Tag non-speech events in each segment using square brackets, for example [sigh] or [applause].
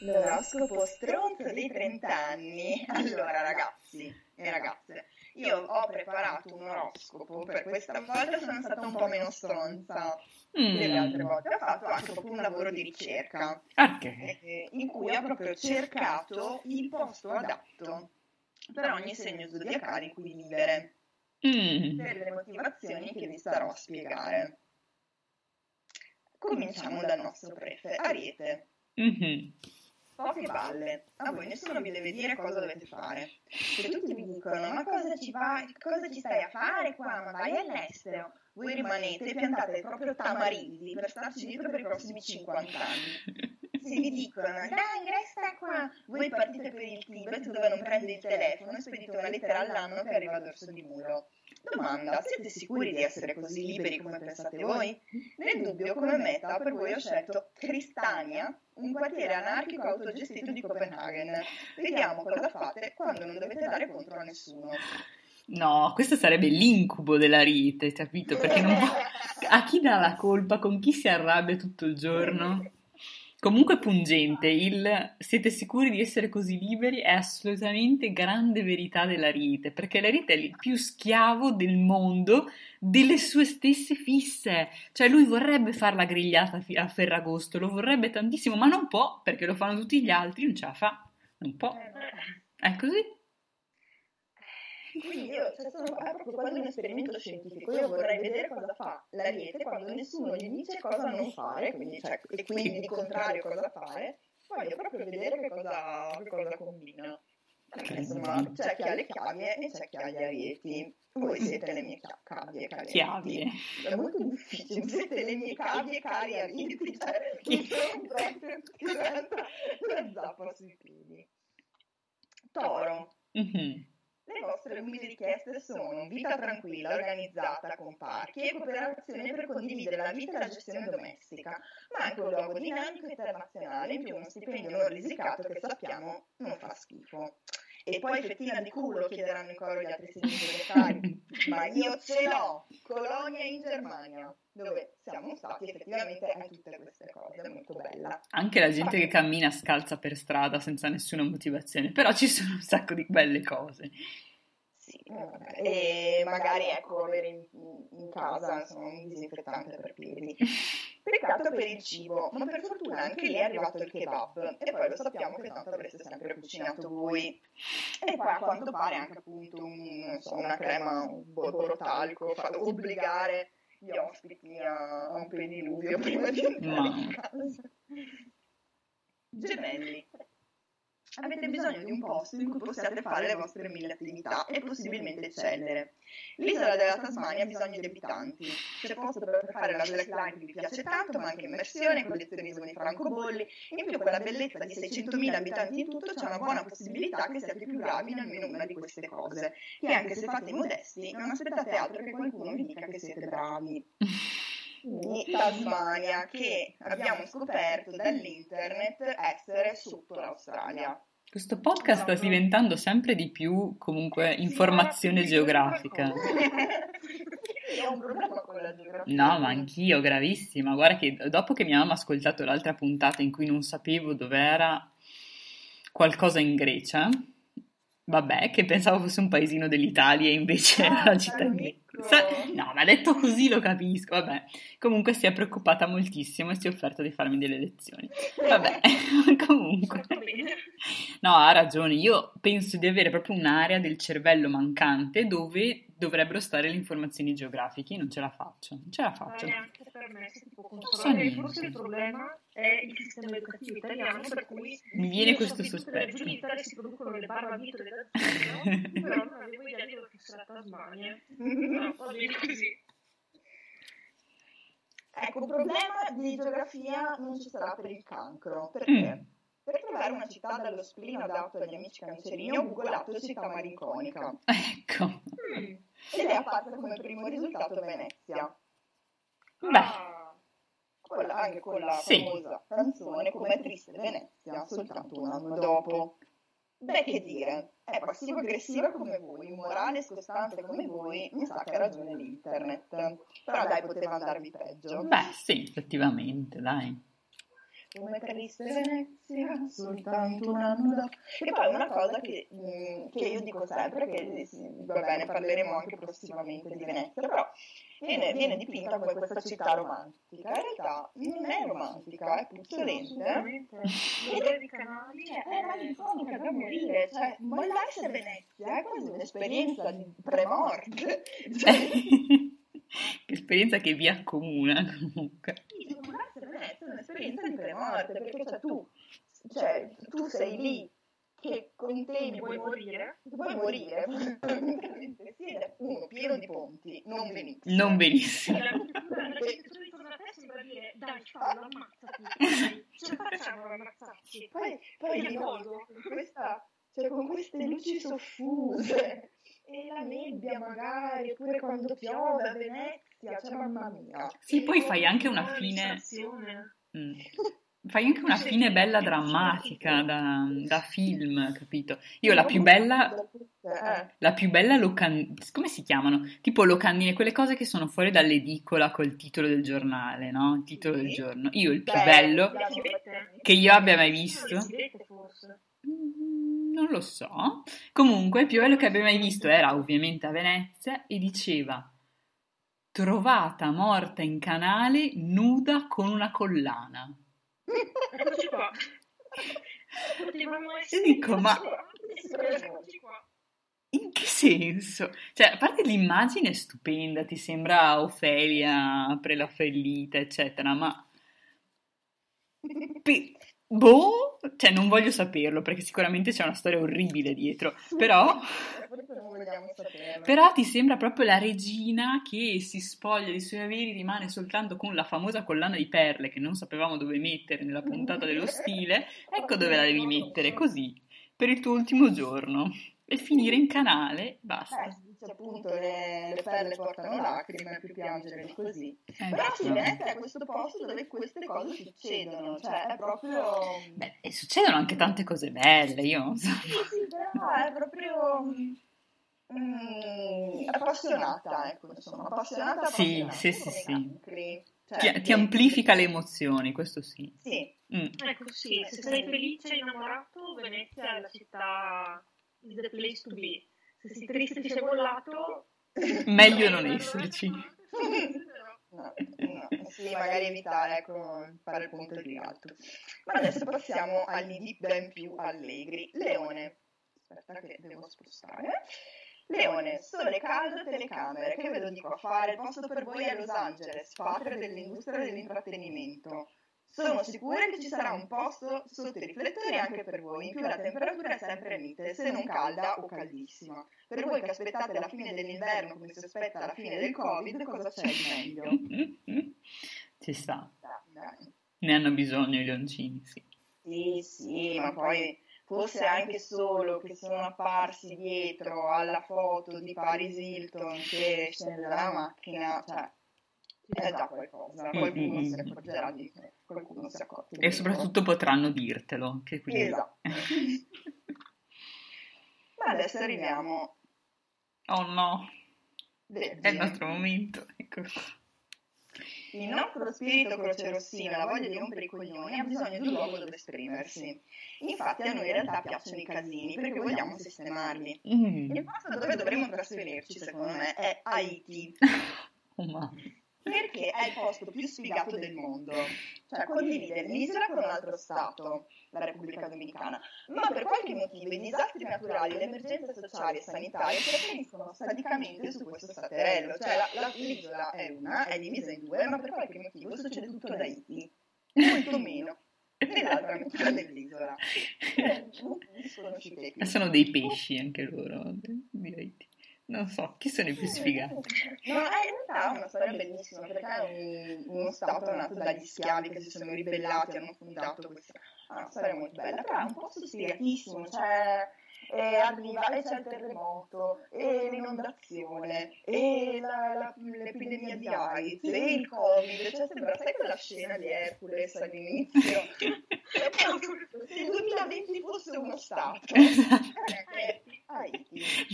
L'oroscopo stronzo dei 30 anni. Allora, ragazzi e ragazze, io ho preparato un oroscopo, per questa volta sono stata un po' meno stronza mm. delle altre volte. Ho fatto anche proprio un lavoro di ricerca, okay. eh, in cui ho proprio cercato il posto adatto per ogni segno zodiacale in cui vivere, mm. per le motivazioni che vi starò a spiegare. Cominciamo dal nostro prefe, Ariete. Mm-hmm poche balle. A voi nessuno vi deve dire cosa dovete fare. Se tutti vi dicono ma cosa ci, va, cosa ci stai a fare qua? Ma vai all'estero. Voi rimanete e piantate proprio tamarindi per starci dietro per i prossimi 50 anni. Se vi dicono dai resta qua, voi partite per il Tibet dove non prende il telefono e spedite una lettera all'anno che arriva a dorso di muro. Domanda, siete sicuri di essere così liberi come pensate voi? Nel dubbio, come meta, per voi ho scelto Cristania, un quartiere anarchico autogestito di Copenaghen. Vediamo cosa fate quando non dovete dare contro a nessuno. No, questo sarebbe l'incubo della rite, capito? Perché non [laughs] può... a chi dà la colpa, con chi si arrabbia tutto il giorno? [laughs] Comunque pungente, il siete sicuri di essere così liberi è assolutamente grande verità della Rite, perché la Rite è il più schiavo del mondo delle sue stesse fisse. Cioè lui vorrebbe fare la grigliata a Ferragosto, lo vorrebbe tantissimo, ma non può perché lo fanno tutti gli altri, non ce la fa, non può. È così. Quindi io, cioè, sono, è proprio quasi un esperimento scientifico, io vorrei vedere cosa fa l'ariete quando nessuno gli dice cosa non fare, quindi, cioè, e quindi di contrario cosa fare, voglio proprio vedere che cosa, che cosa combina. Perché insomma c'è chi ha le cavie e c'è chi ha gli arieti. Voi siete le mie cavie, cari Chiavie. È molto difficile, siete le mie cavie, cari arieti, cioè, non sono [laughs] proprio la zappa sui piedi. Toro. Mm-hmm. Le vostre umili richieste sono vita tranquilla, organizzata, con parchi e cooperazione per condividere la vita e la gestione domestica, ma anche un luogo dinamico e internazionale in più uno stipendio non risicato che sappiamo non fa schifo. E poi fettina di culo chiederanno in coro gli altri segni monetari, ma io ce l'ho! [laughs] Colonia in Germania, dove siamo stati effettivamente a tutte queste cose, molto bella. Anche la gente che cammina scalza per strada senza nessuna motivazione, però ci sono un sacco di belle cose. Sì, e magari ecco avere in, in casa insomma, un disinfettante per piedi. [laughs] Peccato per il cibo, ma per fortuna anche lì è arrivato il kebab e poi lo sappiamo che tanto avreste sempre cucinato voi. E poi a quanto pare anche appunto un, so, una crema, un borotalco, fa obbligare gli ospiti a, a un pediluvio [laughs] prima di entrare in casa. Gemelli. Avete bisogno di un posto in cui possiate fare le vostre mille attività e possibilmente eccellere. L'isola della Tasmania ha bisogno di abitanti. C'è posto per fare la slackline che vi piace tanto, ma anche immersione, collezionismo di francobolli. In più, con la bellezza di 600.000 abitanti in tutto, c'è una buona possibilità che siate più bravi in almeno una di queste cose. E anche se fate i modesti, non aspettate altro che qualcuno vi dica che siete bravi. [laughs] di Tasmania che abbiamo scoperto dall'internet essere sotto l'Australia. Questo podcast sta diventando sempre di più comunque informazione geografica. Ho un problema con la geografia. No, ma anch'io, gravissima. Guarda che dopo che mi avevamo ascoltato l'altra puntata in cui non sapevo dov'era qualcosa in Grecia, vabbè, che pensavo fosse un paesino dell'Italia e invece ah, era la città in Grecia. No, ma detto così lo capisco, vabbè. Comunque si è preoccupata moltissimo e si è offerta di farmi delle lezioni. Vabbè, [laughs] comunque. No, ha ragione, io penso di avere proprio un'area del cervello mancante dove dovrebbero stare le informazioni geografiche, non ce la faccio, non ce la faccio. Ma neanche per me si può controllare, forse il problema è il sistema educativo italiano per cui mi viene questo sospetto. Giù in Italia si producono le barbavite della zona, [laughs] però non avevo idea di dove fosse la Tasmania. No, così. Ecco, il problema di geografia non ci sarà per il cancro, perché? Mm. Per trovare una città dallo spleen adatto agli amici cancerini ho googolato città malinconica. Ecco. Mm. Ed è apparsa come primo risultato Venezia. Beh. Ah, quella, anche con la sì. famosa canzone Com'è triste Venezia, soltanto un anno dopo. Beh, che dire, è passivo-aggressiva come voi, immorale e scostante come voi, mi sa che ha ragione l'internet. Però dai, poteva andarvi peggio. Beh, sì, effettivamente, dai. Come triste Venezia, soltanto un anno dopo. E poi una cosa che, mh, mm, che io dico sempre, che va bene, parleremo anche prossimamente di Venezia, però viene, viene dipinta come questa città romantica. In realtà non è romantica, è puzzolente. L'idea di canali è malinconica da morire. Cioè, mollarsi a Venezia è quasi un'esperienza di pre-morte. [laughs] Cioè... [laughs] esperienza che vi accomuna comunque. Sì, mollarsi a Venezia è un'esperienza di pre-morte, perché cioè, tu, cioè, tu sei lì che contiene vuoi morire vuoi morire. [laughs] sì, uno pieno di ponti non benissimo. Non benissimo. La cultura ritorno a te sembra dire dai fallo ammazzati ce la facciamo ad ammazzarci. [laughs] Poi, poi io questa cioè con queste luci soffuse e la nebbia magari oppure quando piove a Venezia cioè mamma mia. sì poi fai anche una fine mm. [laughs] Fai anche una fine bella drammatica da, da film, capito? Io la più bella, la più bella locan... come si chiamano? Tipo locandine, quelle cose che sono fuori dall'edicola col titolo del giornale, no? Il titolo del giorno. Io il più bello che io abbia mai visto... Mm, non lo so. Comunque, il più bello che abbia mai visto era ovviamente a Venezia e diceva trovata morta in canale nuda con una collana. Eccoci qua. Potevamo essere... dico, ma... In che senso? Cioè, a parte l'immagine è stupenda, ti sembra Ofelia apre la fellita, eccetera, ma... [laughs] boh, cioè non voglio saperlo perché sicuramente c'è una storia orribile dietro, però... Però ti sembra proprio la regina che si spoglia dei suoi averi, rimane soltanto con la famosa collana di perle che non sapevamo dove mettere nella puntata dello stile. Ecco dove la devi mettere, così, per il tuo ultimo giorno. E finire in canale, basta. Eh, dice appunto le, le, perle portano lacrime, più piangere di così. Eh, Però si che è questo posto dove queste cose succedono, cioè è proprio... Beh, e succedono anche tante cose belle, io non so. Sì, sì, però [laughs] è proprio mm, appassionata, ecco, insomma, appassionata, appassionata. Sì, sì, sì, sì. Cioè, ti, ti, amplifica le emozioni, questo sì. Sì. Mm. Ecco, sì, se sei felice e innamorato, Venezia è la città, is the place to be. Se sei triste e ti sei mollato... Meglio non esserci. No, no, sì, magari evitare, ecco, fare il punto di alto. Ma adesso passiamo agli lidi ben più allegri. Leone. Aspetta che devo spostare. Leone, sole caldo, telecamere, che ve lo dico a fare? Il posto per voi è Los Angeles, patria dell'industria dell'intrattenimento. Sono sicura che ci sarà un posto sotto i riflettori anche per voi, in più la temperatura è sempre mite, se non calda o caldissima. Per voi che aspettate la fine dell'inverno come si aspetta la fine del Covid, cosa c'è di meglio? Ci sta. Ne hanno bisogno i leoncini, sì. Sì, sì, ma poi forse anche solo che sono apparsi dietro alla foto di Paris Hilton che scende dalla macchina, cioè è già qualcosa, qualcuno mm-hmm. se ne accorgerà di qualcuno si accorge. E soprattutto potranno dirtelo, che quindi... Esatto. [laughs] Ma adesso arriviamo... Oh no, Vergine. è il nostro momento, ecco il nostro spirito crocerossino, la voglia di rompere i coglioni, ha bisogno di un luogo dove esprimersi. Infatti a noi in realtà piacciono i casini perché vogliamo sistemarli. Mm. Il posto dove dovremmo trasferirci, secondo me, è Haiti. [laughs] Oh, perché è il posto più sfigato del mondo. Cioè condivide l'isola con un altro stato, la Repubblica Dominicana, ma per qualche motivo i disastri naturali, le emergenze sociali e sanitarie si preferiscono sadicamente su questo staterello. Cioè la, la, l'isola è una, è divisa in due, ma per qualche motivo succede tutto da Haiti, [laughs] molto meno. [laughs] Nell'altra metà dell'isola. Sono dei pesci anche loro, direi. Non so, chi sono i più sfigati? No, in realtà è una storia bellissima perché è un, uno stato nato dagli schiavi che si sono ribellati e hanno fondato questa. È una storia molto bella, però è un posto sfigatissimo, cioè e arriva e c'è il terremoto e l'inondazione e la, la, l'epidemia di AIDS e il covid cioè sembra sai quella scena di Hercules all'inizio? [laughs] Se il 2020 fosse uno stato. Eh,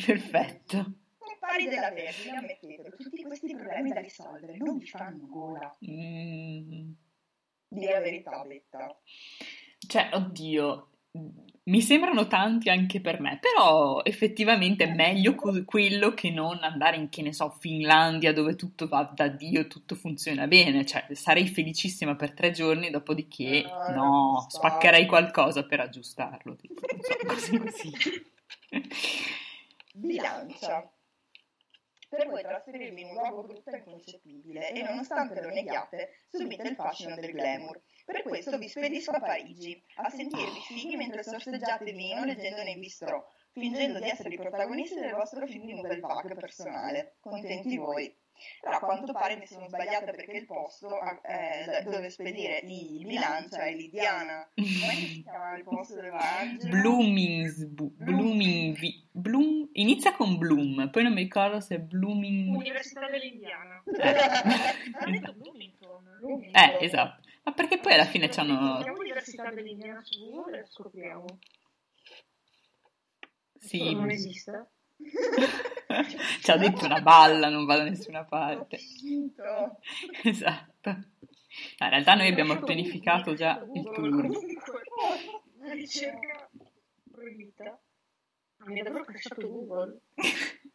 perfetto pari della Vergine, ammettetelo, tutti questi problemi da risolvere non vi fanno gola. Mm. Di la verità, Betta. Cioè, oddio, mi sembrano tanti anche per me, però effettivamente è meglio quello che non andare in, che ne so, Finlandia dove tutto va da Dio, tutto funziona bene, cioè sarei felicissima per tre giorni, dopodiché no, no spaccherei qualcosa per aggiustarlo, tipo, non so, così così. Bilancia. Per poi trasferirvi in un luogo brutto e inconcepibile e nonostante lo neghiate, subite il fascino del glamour. Per questo vi spedisco a Parigi, a sentirvi fighi mentre sorseggiate vino leggendo nei bistrò, fingendo di essere i protagonisti del vostro film di un bel vago personale. Contenti voi. Però a quanto pare mi sono sbagliata perché il posto eh, dove spedire di bilancia è Lidiana. Come si [laughs] chiama il posto dove va Angela? Bloomingsbu- Blooming, Bloom, inizia con Bloom, poi non mi ricordo se è Blooming... Università dell'Indiana. [laughs] Ha detto Bloomington. Eh, esatto. Ma perché poi alla fine c'hanno... L'Università dell'Indiana su Google e scopriamo. Sì. Non esiste. [laughs] [laughs] Ci ha detto una balla, non va da nessuna parte. esatto. No, in realtà noi abbiamo pianificato già il tour. Una ricerca proibita. Mi ha crashato Google. [laughs]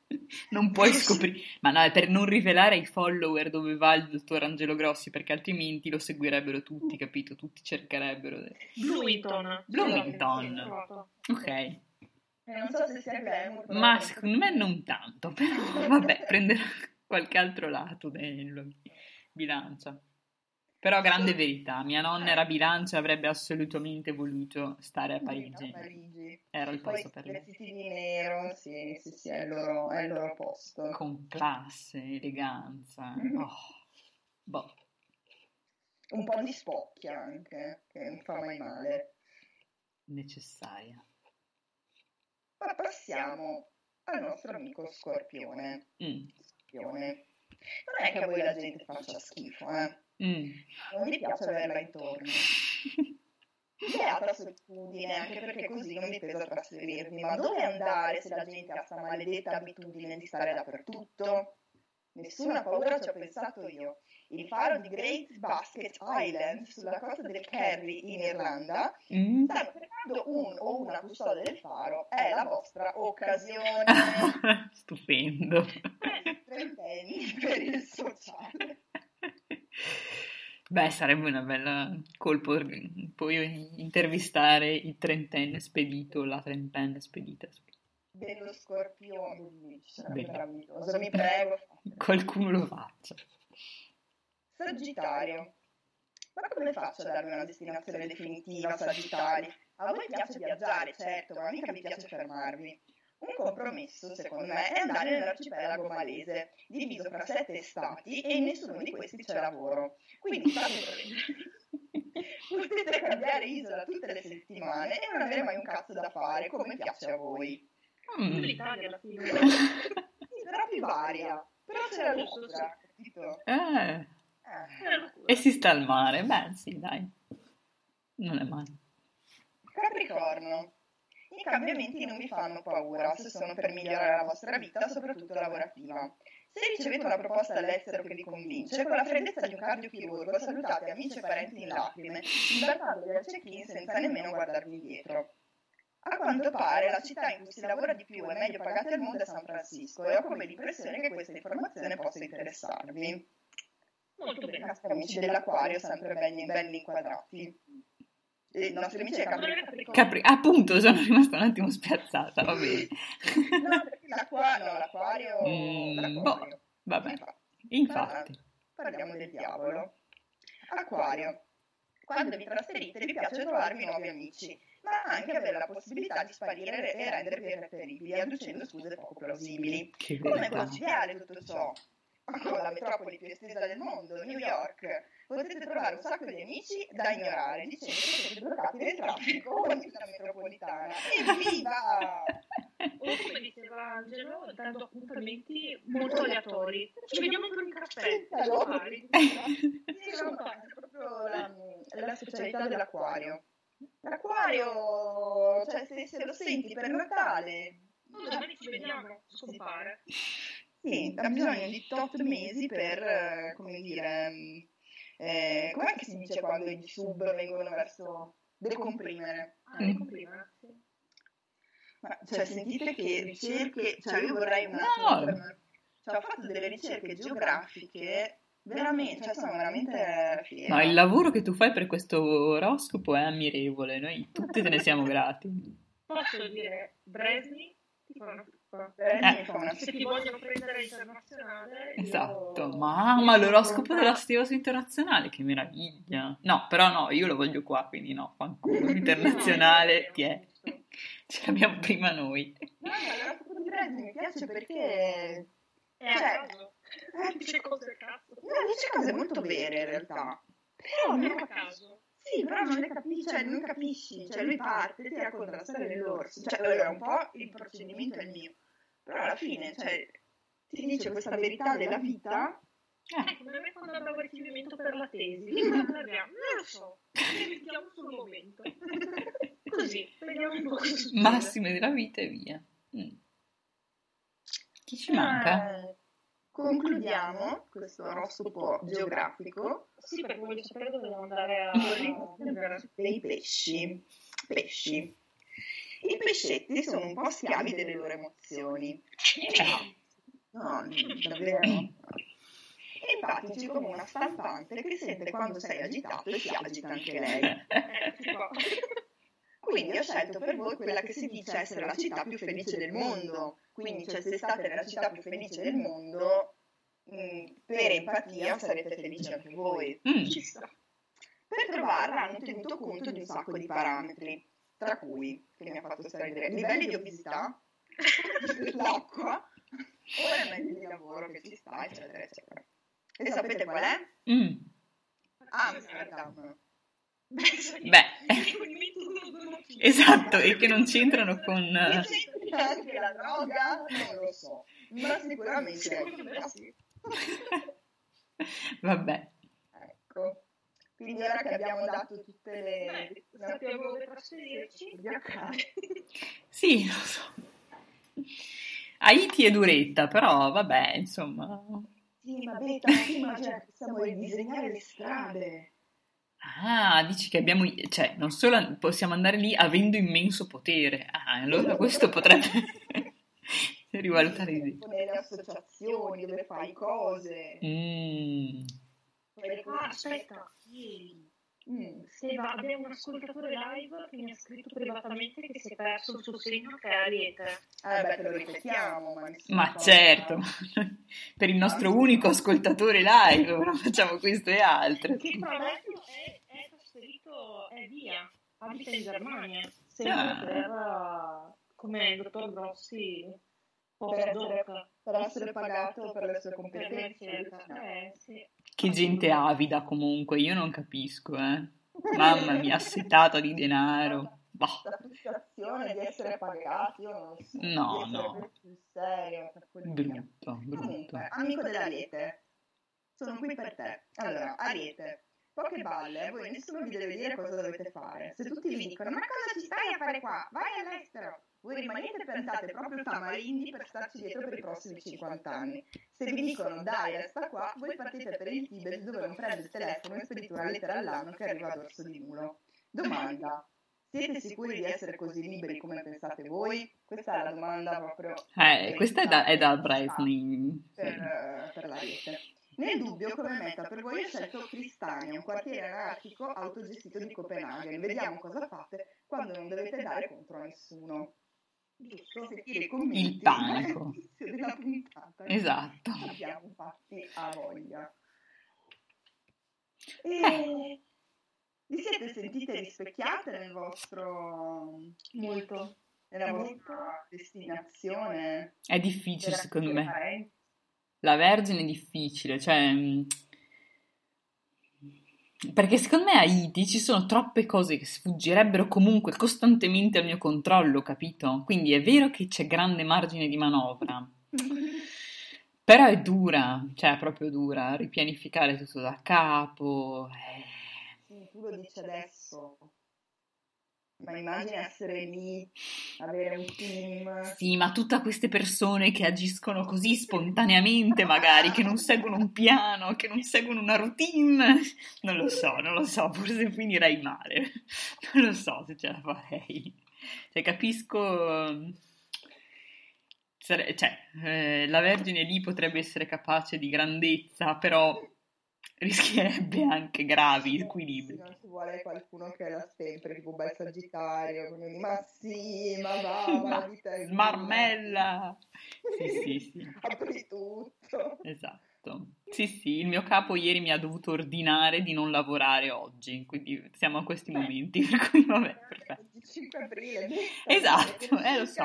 non puoi scoprire, ma no, è per non rivelare ai follower dove va il dottor Angelo Grossi, perché altrimenti lo seguirebbero tutti, capito? Tutti cercherebbero. Bloomington. Bloomington. Ok. Eh, non so se sia glamour. Ma secondo me non tanto, però vabbè, prenderò [laughs] qualche altro lato del bilancia. Però grande verità, mia nonna era bilancia e avrebbe assolutamente voluto stare a Parigi. A Parigi. Era il posto Poi per lei. vestiti di nero, sì, sì, sì, è il loro, è il loro posto. Con classe, eleganza. Mm. Oh, boh. Un po' di spocchia anche, che non fa mai male. necessaria. Ma passiamo al nostro amico Scorpione. Mm. Scorpione. Non è che a voi la gente faccia schifo, eh? Mm. Non vi piace averla intorno. Beata [laughs] solitudine, anche perché così non vi pesa trasferirvi. Ma dove andare se la gente ha questa maledetta abitudine di stare dappertutto? Nessuna paura ci ho pensato io. Il faro di Great Basket Island sulla costa del Kerry in Irlanda Mm. stanno cercando un o una custode del faro. È la vostra occasione. [laughs] Stupendo. Trentenni per il sociale. Beh, sarebbe una bella colpo poi intervistare il trentenne spedito, la trentenne spedita. Dello scorpione, Bello. meraviglioso, mi prego. [laughs] Qualcuno lo faccia. Sagittario. Ma come faccio a darmi una destinazione definitiva, Sagittari? A voi piace viaggiare, certo, ma mica vi piace fermarvi. Un compromesso, secondo me, è andare nell'arcipelago malese, diviso fra sette stati e in nessuno di questi c'è lavoro. Quindi [laughs] Potete cambiare isola tutte le settimane e non avere mai un cazzo da fare, come piace a voi. Mm. L'Italia alla fine. Sarà più varia, però c'è la vostra, capito? Eh. E si sta al mare. Beh, sì, dai. Non è male. Capricorno. I cambiamenti non vi fanno paura se sono per migliorare la vostra vita, soprattutto lavorativa. Se ricevete una proposta dall'estero che vi convince, con la freddezza di un cardiochirurgo salutate amici e parenti in lacrime, imbarcandovi al check-in senza nemmeno guardarvi indietro. A quanto pare la città in cui si lavora di più e meglio pagata al mondo è San Francisco e ho come l'impressione che questa informazione possa interessarvi. Molto I bene. nostri amici dell'acquario sempre belli, belli inquadrati. E I nostri amici Capricorno. Capri- appunto, sono rimasta un attimo spiazzata, va bene. No, perché l'acqua- no, l'acquario... Mm, l'acquario. boh, vabbè. Infatti. Infatti. Parliamo del diavolo. Acquario. Quando vi trasferite vi piace trovarvi nuovi amici, ma anche avere la possibilità di sparire e rendervi irreperibili, adducendo scuse poco plausibili. Che Come verità. conciliare tutto ciò? Con la metropoli più estesa del mondo, New York, potete trovare un sacco di amici da ignorare, dicendo che siete bloccati nel traffico o in città metropolitana. Evviva! O [laughs] come diceva Angelo, dando appuntamenti molto aleatori. Ci vediamo per un caffè. [laughs] No, è proprio la, la specialità dell'acquario. L'acquario, cioè se, se lo senti per Natale, Oh, domani ci vediamo. Scompare. Sì, ha bisogno di 8 mesi per, eh, come dire, mm, eh, com'è che si dice quando i sub vengono verso decomprimere? Ah, decomprimere, sì. Ma, cioè, sentite che ricerche, cioè io vorrei un attimo, no. cioè, ho fatto delle ricerche geografiche veramente, cioè sono veramente fiera. No, il lavoro che tu fai per questo oroscopo è ammirevole, noi tutti te ne siamo grati. Posso dire, Bresni ti fa una eh, se ti vogliono prendere internazionale esatto io... mamma l'oroscopo della stiosa internazionale che meraviglia. No però no io lo voglio qua quindi no fanculo. [laughs] Internazionale ti è? ce l'abbiamo prima noi. No, l'oroscopo di Bresni mi piace perché è cioè, eh, dice cose cazzo. no dice cose molto vere in realtà. però non a caso. sì, però non le capisci, cioè non capisci, cioè lui parte, ti racconta la storia dell'orso, cioè allora un po' il procedimento è il mio, però alla fine, cioè, ti dice questa verità della vita. Eh, come me quando andavo a ricevimento per la tesi, [laughs] non lo so, [laughs] mettiamo sul momento. [laughs] Così, vediamo un po' cosa Massime della vita e via. Mm. Chi ci manca? Eh, concludiamo questo oroscopo geografico. Sì, perché voglio sapere dove devo andare a... dei pesci. Pesci. I pescetti sono un po' schiavi delle loro emozioni. No, davvero. E infatti c'è come una stampante che sente quando sei agitato e si agita anche lei. [laughs] Quindi ho scelto per voi quella che si dice essere la città più felice del mondo. Quindi, cioè, se state nella città più felice del mondo, mh, mm, per empatia sarete felici anche voi. Mm. Per trovarla hanno tenuto conto di un sacco di parametri tra cui, che mi ha fatto stare livelli di obesità, [laughs] l'acqua, ora di lavoro che ci sta, eccetera, eccetera. E sapete qual è? Mm. Amsterdam. Beh, [laughs] [laughs] esatto, e che non c'entrano con... Anche la droga, non lo so, ma sicuramente sì. Vabbè. Ecco. Quindi ora che abbiamo dato tutte le... Beh, sappiamo dove trasferirci. [laughs] Sì, lo so. Haiti è duretta, però vabbè, insomma... Sì, ma beta, sì, ma cioè, possiamo ridisegnare le strade. Ah, dici che abbiamo, cioè, non solo possiamo andare lì avendo immenso potere. Ah, allora questo potrebbe [laughs] rivalutare l'idea. Nelle associazioni dove fai cose. Mm. Ah, aspetta, Mm. Va, abbiamo un ascoltatore live che mi ha scritto privatamente che si è perso il suo segno che è Ariete. Eh beh, te lo ripetiamo. Ma, ma certo, [laughs] per il nostro unico ascoltatore live, ora facciamo questo e altro. Che tra l'altro è, è trasferito, è via, abita in Germania, sempre ah. per, come il dottor Grossi, per essere, per essere pagato per le sue competenze. Eh, sì. Che gente avida comunque, io non capisco, eh. [laughs] Mamma mia, assetata di denaro. Bah. La frustrazione di essere pagati, io non lo so. No, no. Più serio, brutto, brutto. Comunque, amico dell'Ariete, sono qui per te. Allora, Ariete, poche balle, voi nessuno vi deve dire cosa dovete fare. Se tutti vi dicono, ma cosa ci stai a fare qua? Vai all'estero! Voi rimanete pensate proprio tamarindi per starci dietro per i prossimi 50 anni. Se vi dicono dai, resta qua, voi partite per il Tibet dove non prende il telefono e spedite una lettera all'anno che arriva a dorso di mulo. Domanda. Siete sicuri di essere così liberi come pensate voi? Questa è la domanda proprio... Eh, questa è da, è da Bresni. Per, per la rete. Nel dubbio, come meta per voi ho scelto Cristania, un quartiere anarchico autogestito di Copenaghen. Vediamo cosa fate quando non dovete dare contro a nessuno giusto sentire commenti il panico. [laughs] della puntata esatto. abbiamo fatti a voglia. E eh. vi siete sentite rispecchiate nel vostro molto. nella vostra destinazione è difficile secondo me. La Vergine è difficile cioè perché secondo me a Haiti ci sono troppe cose che sfuggirebbero comunque costantemente al mio controllo, capito? Quindi è vero che c'è grande margine di manovra, [laughs] però è dura, cioè è proprio dura, ripianificare tutto da capo. Eh. Sì, tu lo dici adesso. Ma immagina essere lì, avere un team. Sì, ma tutte queste persone che agiscono così spontaneamente, magari, che non seguono un piano, che non seguono una routine, non lo so, non lo so, forse finirei male. Non lo so se ce la farei. Cioè, capisco... Cioè, eh, la Vergine lì potrebbe essere capace di grandezza, però rischierebbe anche gravi squilibri. Non ci vuole qualcuno che era sempre tipo bel sagittario, quindi ma sì, ma va, [laughs] ma la vita è Smarmella! Sì, sì, [laughs] sì. Apri tutto. Esatto. Sì, sì, il mio capo ieri mi ha dovuto ordinare di non lavorare oggi, quindi siamo a questi momenti, [laughs] per cui vabbè, perfetto. 5 aprile. [laughs] Esatto, eh lo so.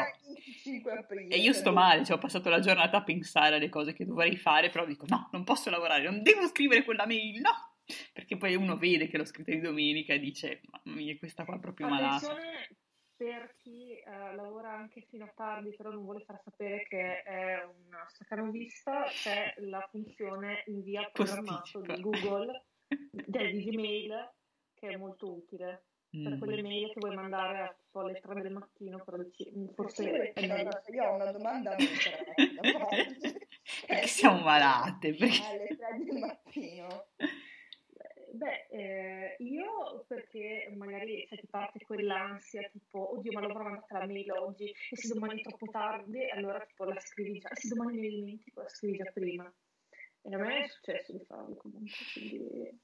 E io sto male, cioè ho passato la giornata a pensare alle cose che dovrei fare, però dico no, non posso lavorare, non devo scrivere quella mail, no! Perché poi uno vede che l'ho scritta di domenica e dice, mamma mia, questa qua è proprio malata. Per chi uh, lavora anche fino a tardi, però non vuole far sapere che è una staccanovista, c'è la funzione invia programmato di Google, [laughs] di Gmail, che è molto utile per quelle mail che vuoi mandare alle 3 del mattino, però forse è meglio. Io ho una domanda [laughs] perché siamo malate? Perché... Alle 3 del mattino. [laughs] Beh, eh, io perché magari se ti parte quell'ansia tipo, oddio, ma l'avrò mandata la mail oggi e se domani è troppo tardi, allora tipo la scrivi già, e se domani mi dimentico la scrivi già prima. E a me è successo di farlo comunque, quindi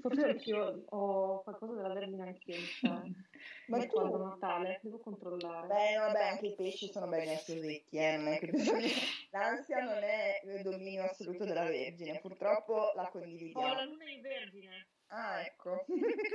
Forse [laughs] anch'io ho qualcosa da avermi anche in Ma tu... quando Natale, devo controllare. Beh, vabbè, anche i pesci sono belli assosetti, eh, non è che bisogna... [laughs] L'ansia non è il dominio assoluto della Vergine, purtroppo la condividiamo. Ho la luna in Vergine. Ah, ecco.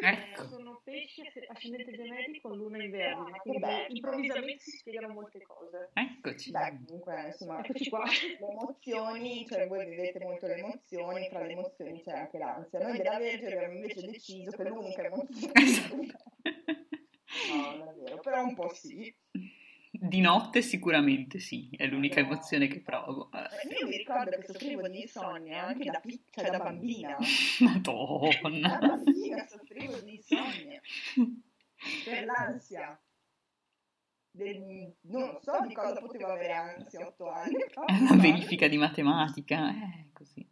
ecco. [laughs] Sono pesci ascendente gemelli con luna in ah, quindi beh, improvvisamente si spiegano molte cose. Eccoci. Beh, comunque, insomma, Eccoci qua. [laughs] le emozioni, cioè voi vivete molto le emozioni, tra le emozioni c'è anche l'ansia. Noi della Vergine abbiamo invece deciso che l'unica emozione... [laughs] no, non è vero, però un po' sì. Di notte sicuramente sì, è l'unica no. emozione che provo. Io mi ricordo che soffrivo di insonnia anche da piccola, cioè da bambina. [laughs] Madonna! Da bambina soffrivo di insonnia. Per [laughs] l'ansia. Del, non so di cosa potevo avere ansia a otto anni. [laughs] Una verifica di matematica, è così.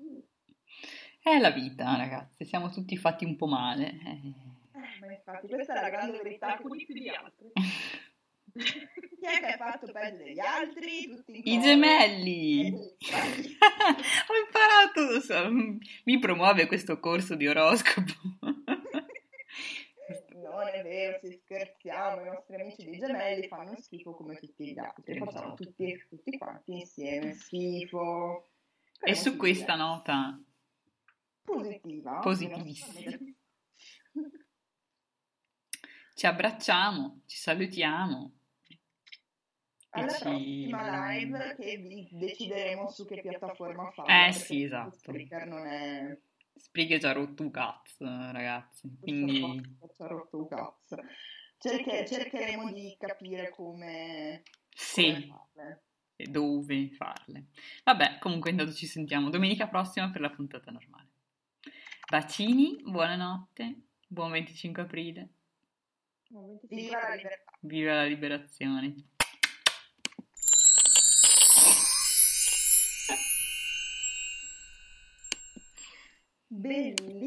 È la vita, ragazzi, siamo tutti fatti un po' male. Eh. Eh, ma infatti, questa è la grande verità, alcuni più di altri. Chi è che ha fatto peggio degli altri? Tutti I gemelli! Ho imparato, so, mi promuove questo corso di oroscopo. [laughs] non è vero, ci scherziamo, i nostri amici di gemelli fanno schifo come tutti gli altri, facciamo tutti, tutti quanti insieme schifo. E su questa nota positiva, positivissima. Ci abbracciamo, ci salutiamo alla ci... prossima live che vi decideremo su che piattaforma fare. Eh sì, esatto. Spreaker non è... Spreaker ci ha rotto un cazzo, ragazzi. Quindi... Ci ha rotto un cazzo. Cerche, cercheremo di capire come... Sì. Come farle. E dove farle. Vabbè, comunque intanto ci sentiamo domenica prossima per la puntata normale. Bacini, buonanotte, buon 25 aprile. Buon 25 Viva la libertà. Viva la liberazione. Belíssimo.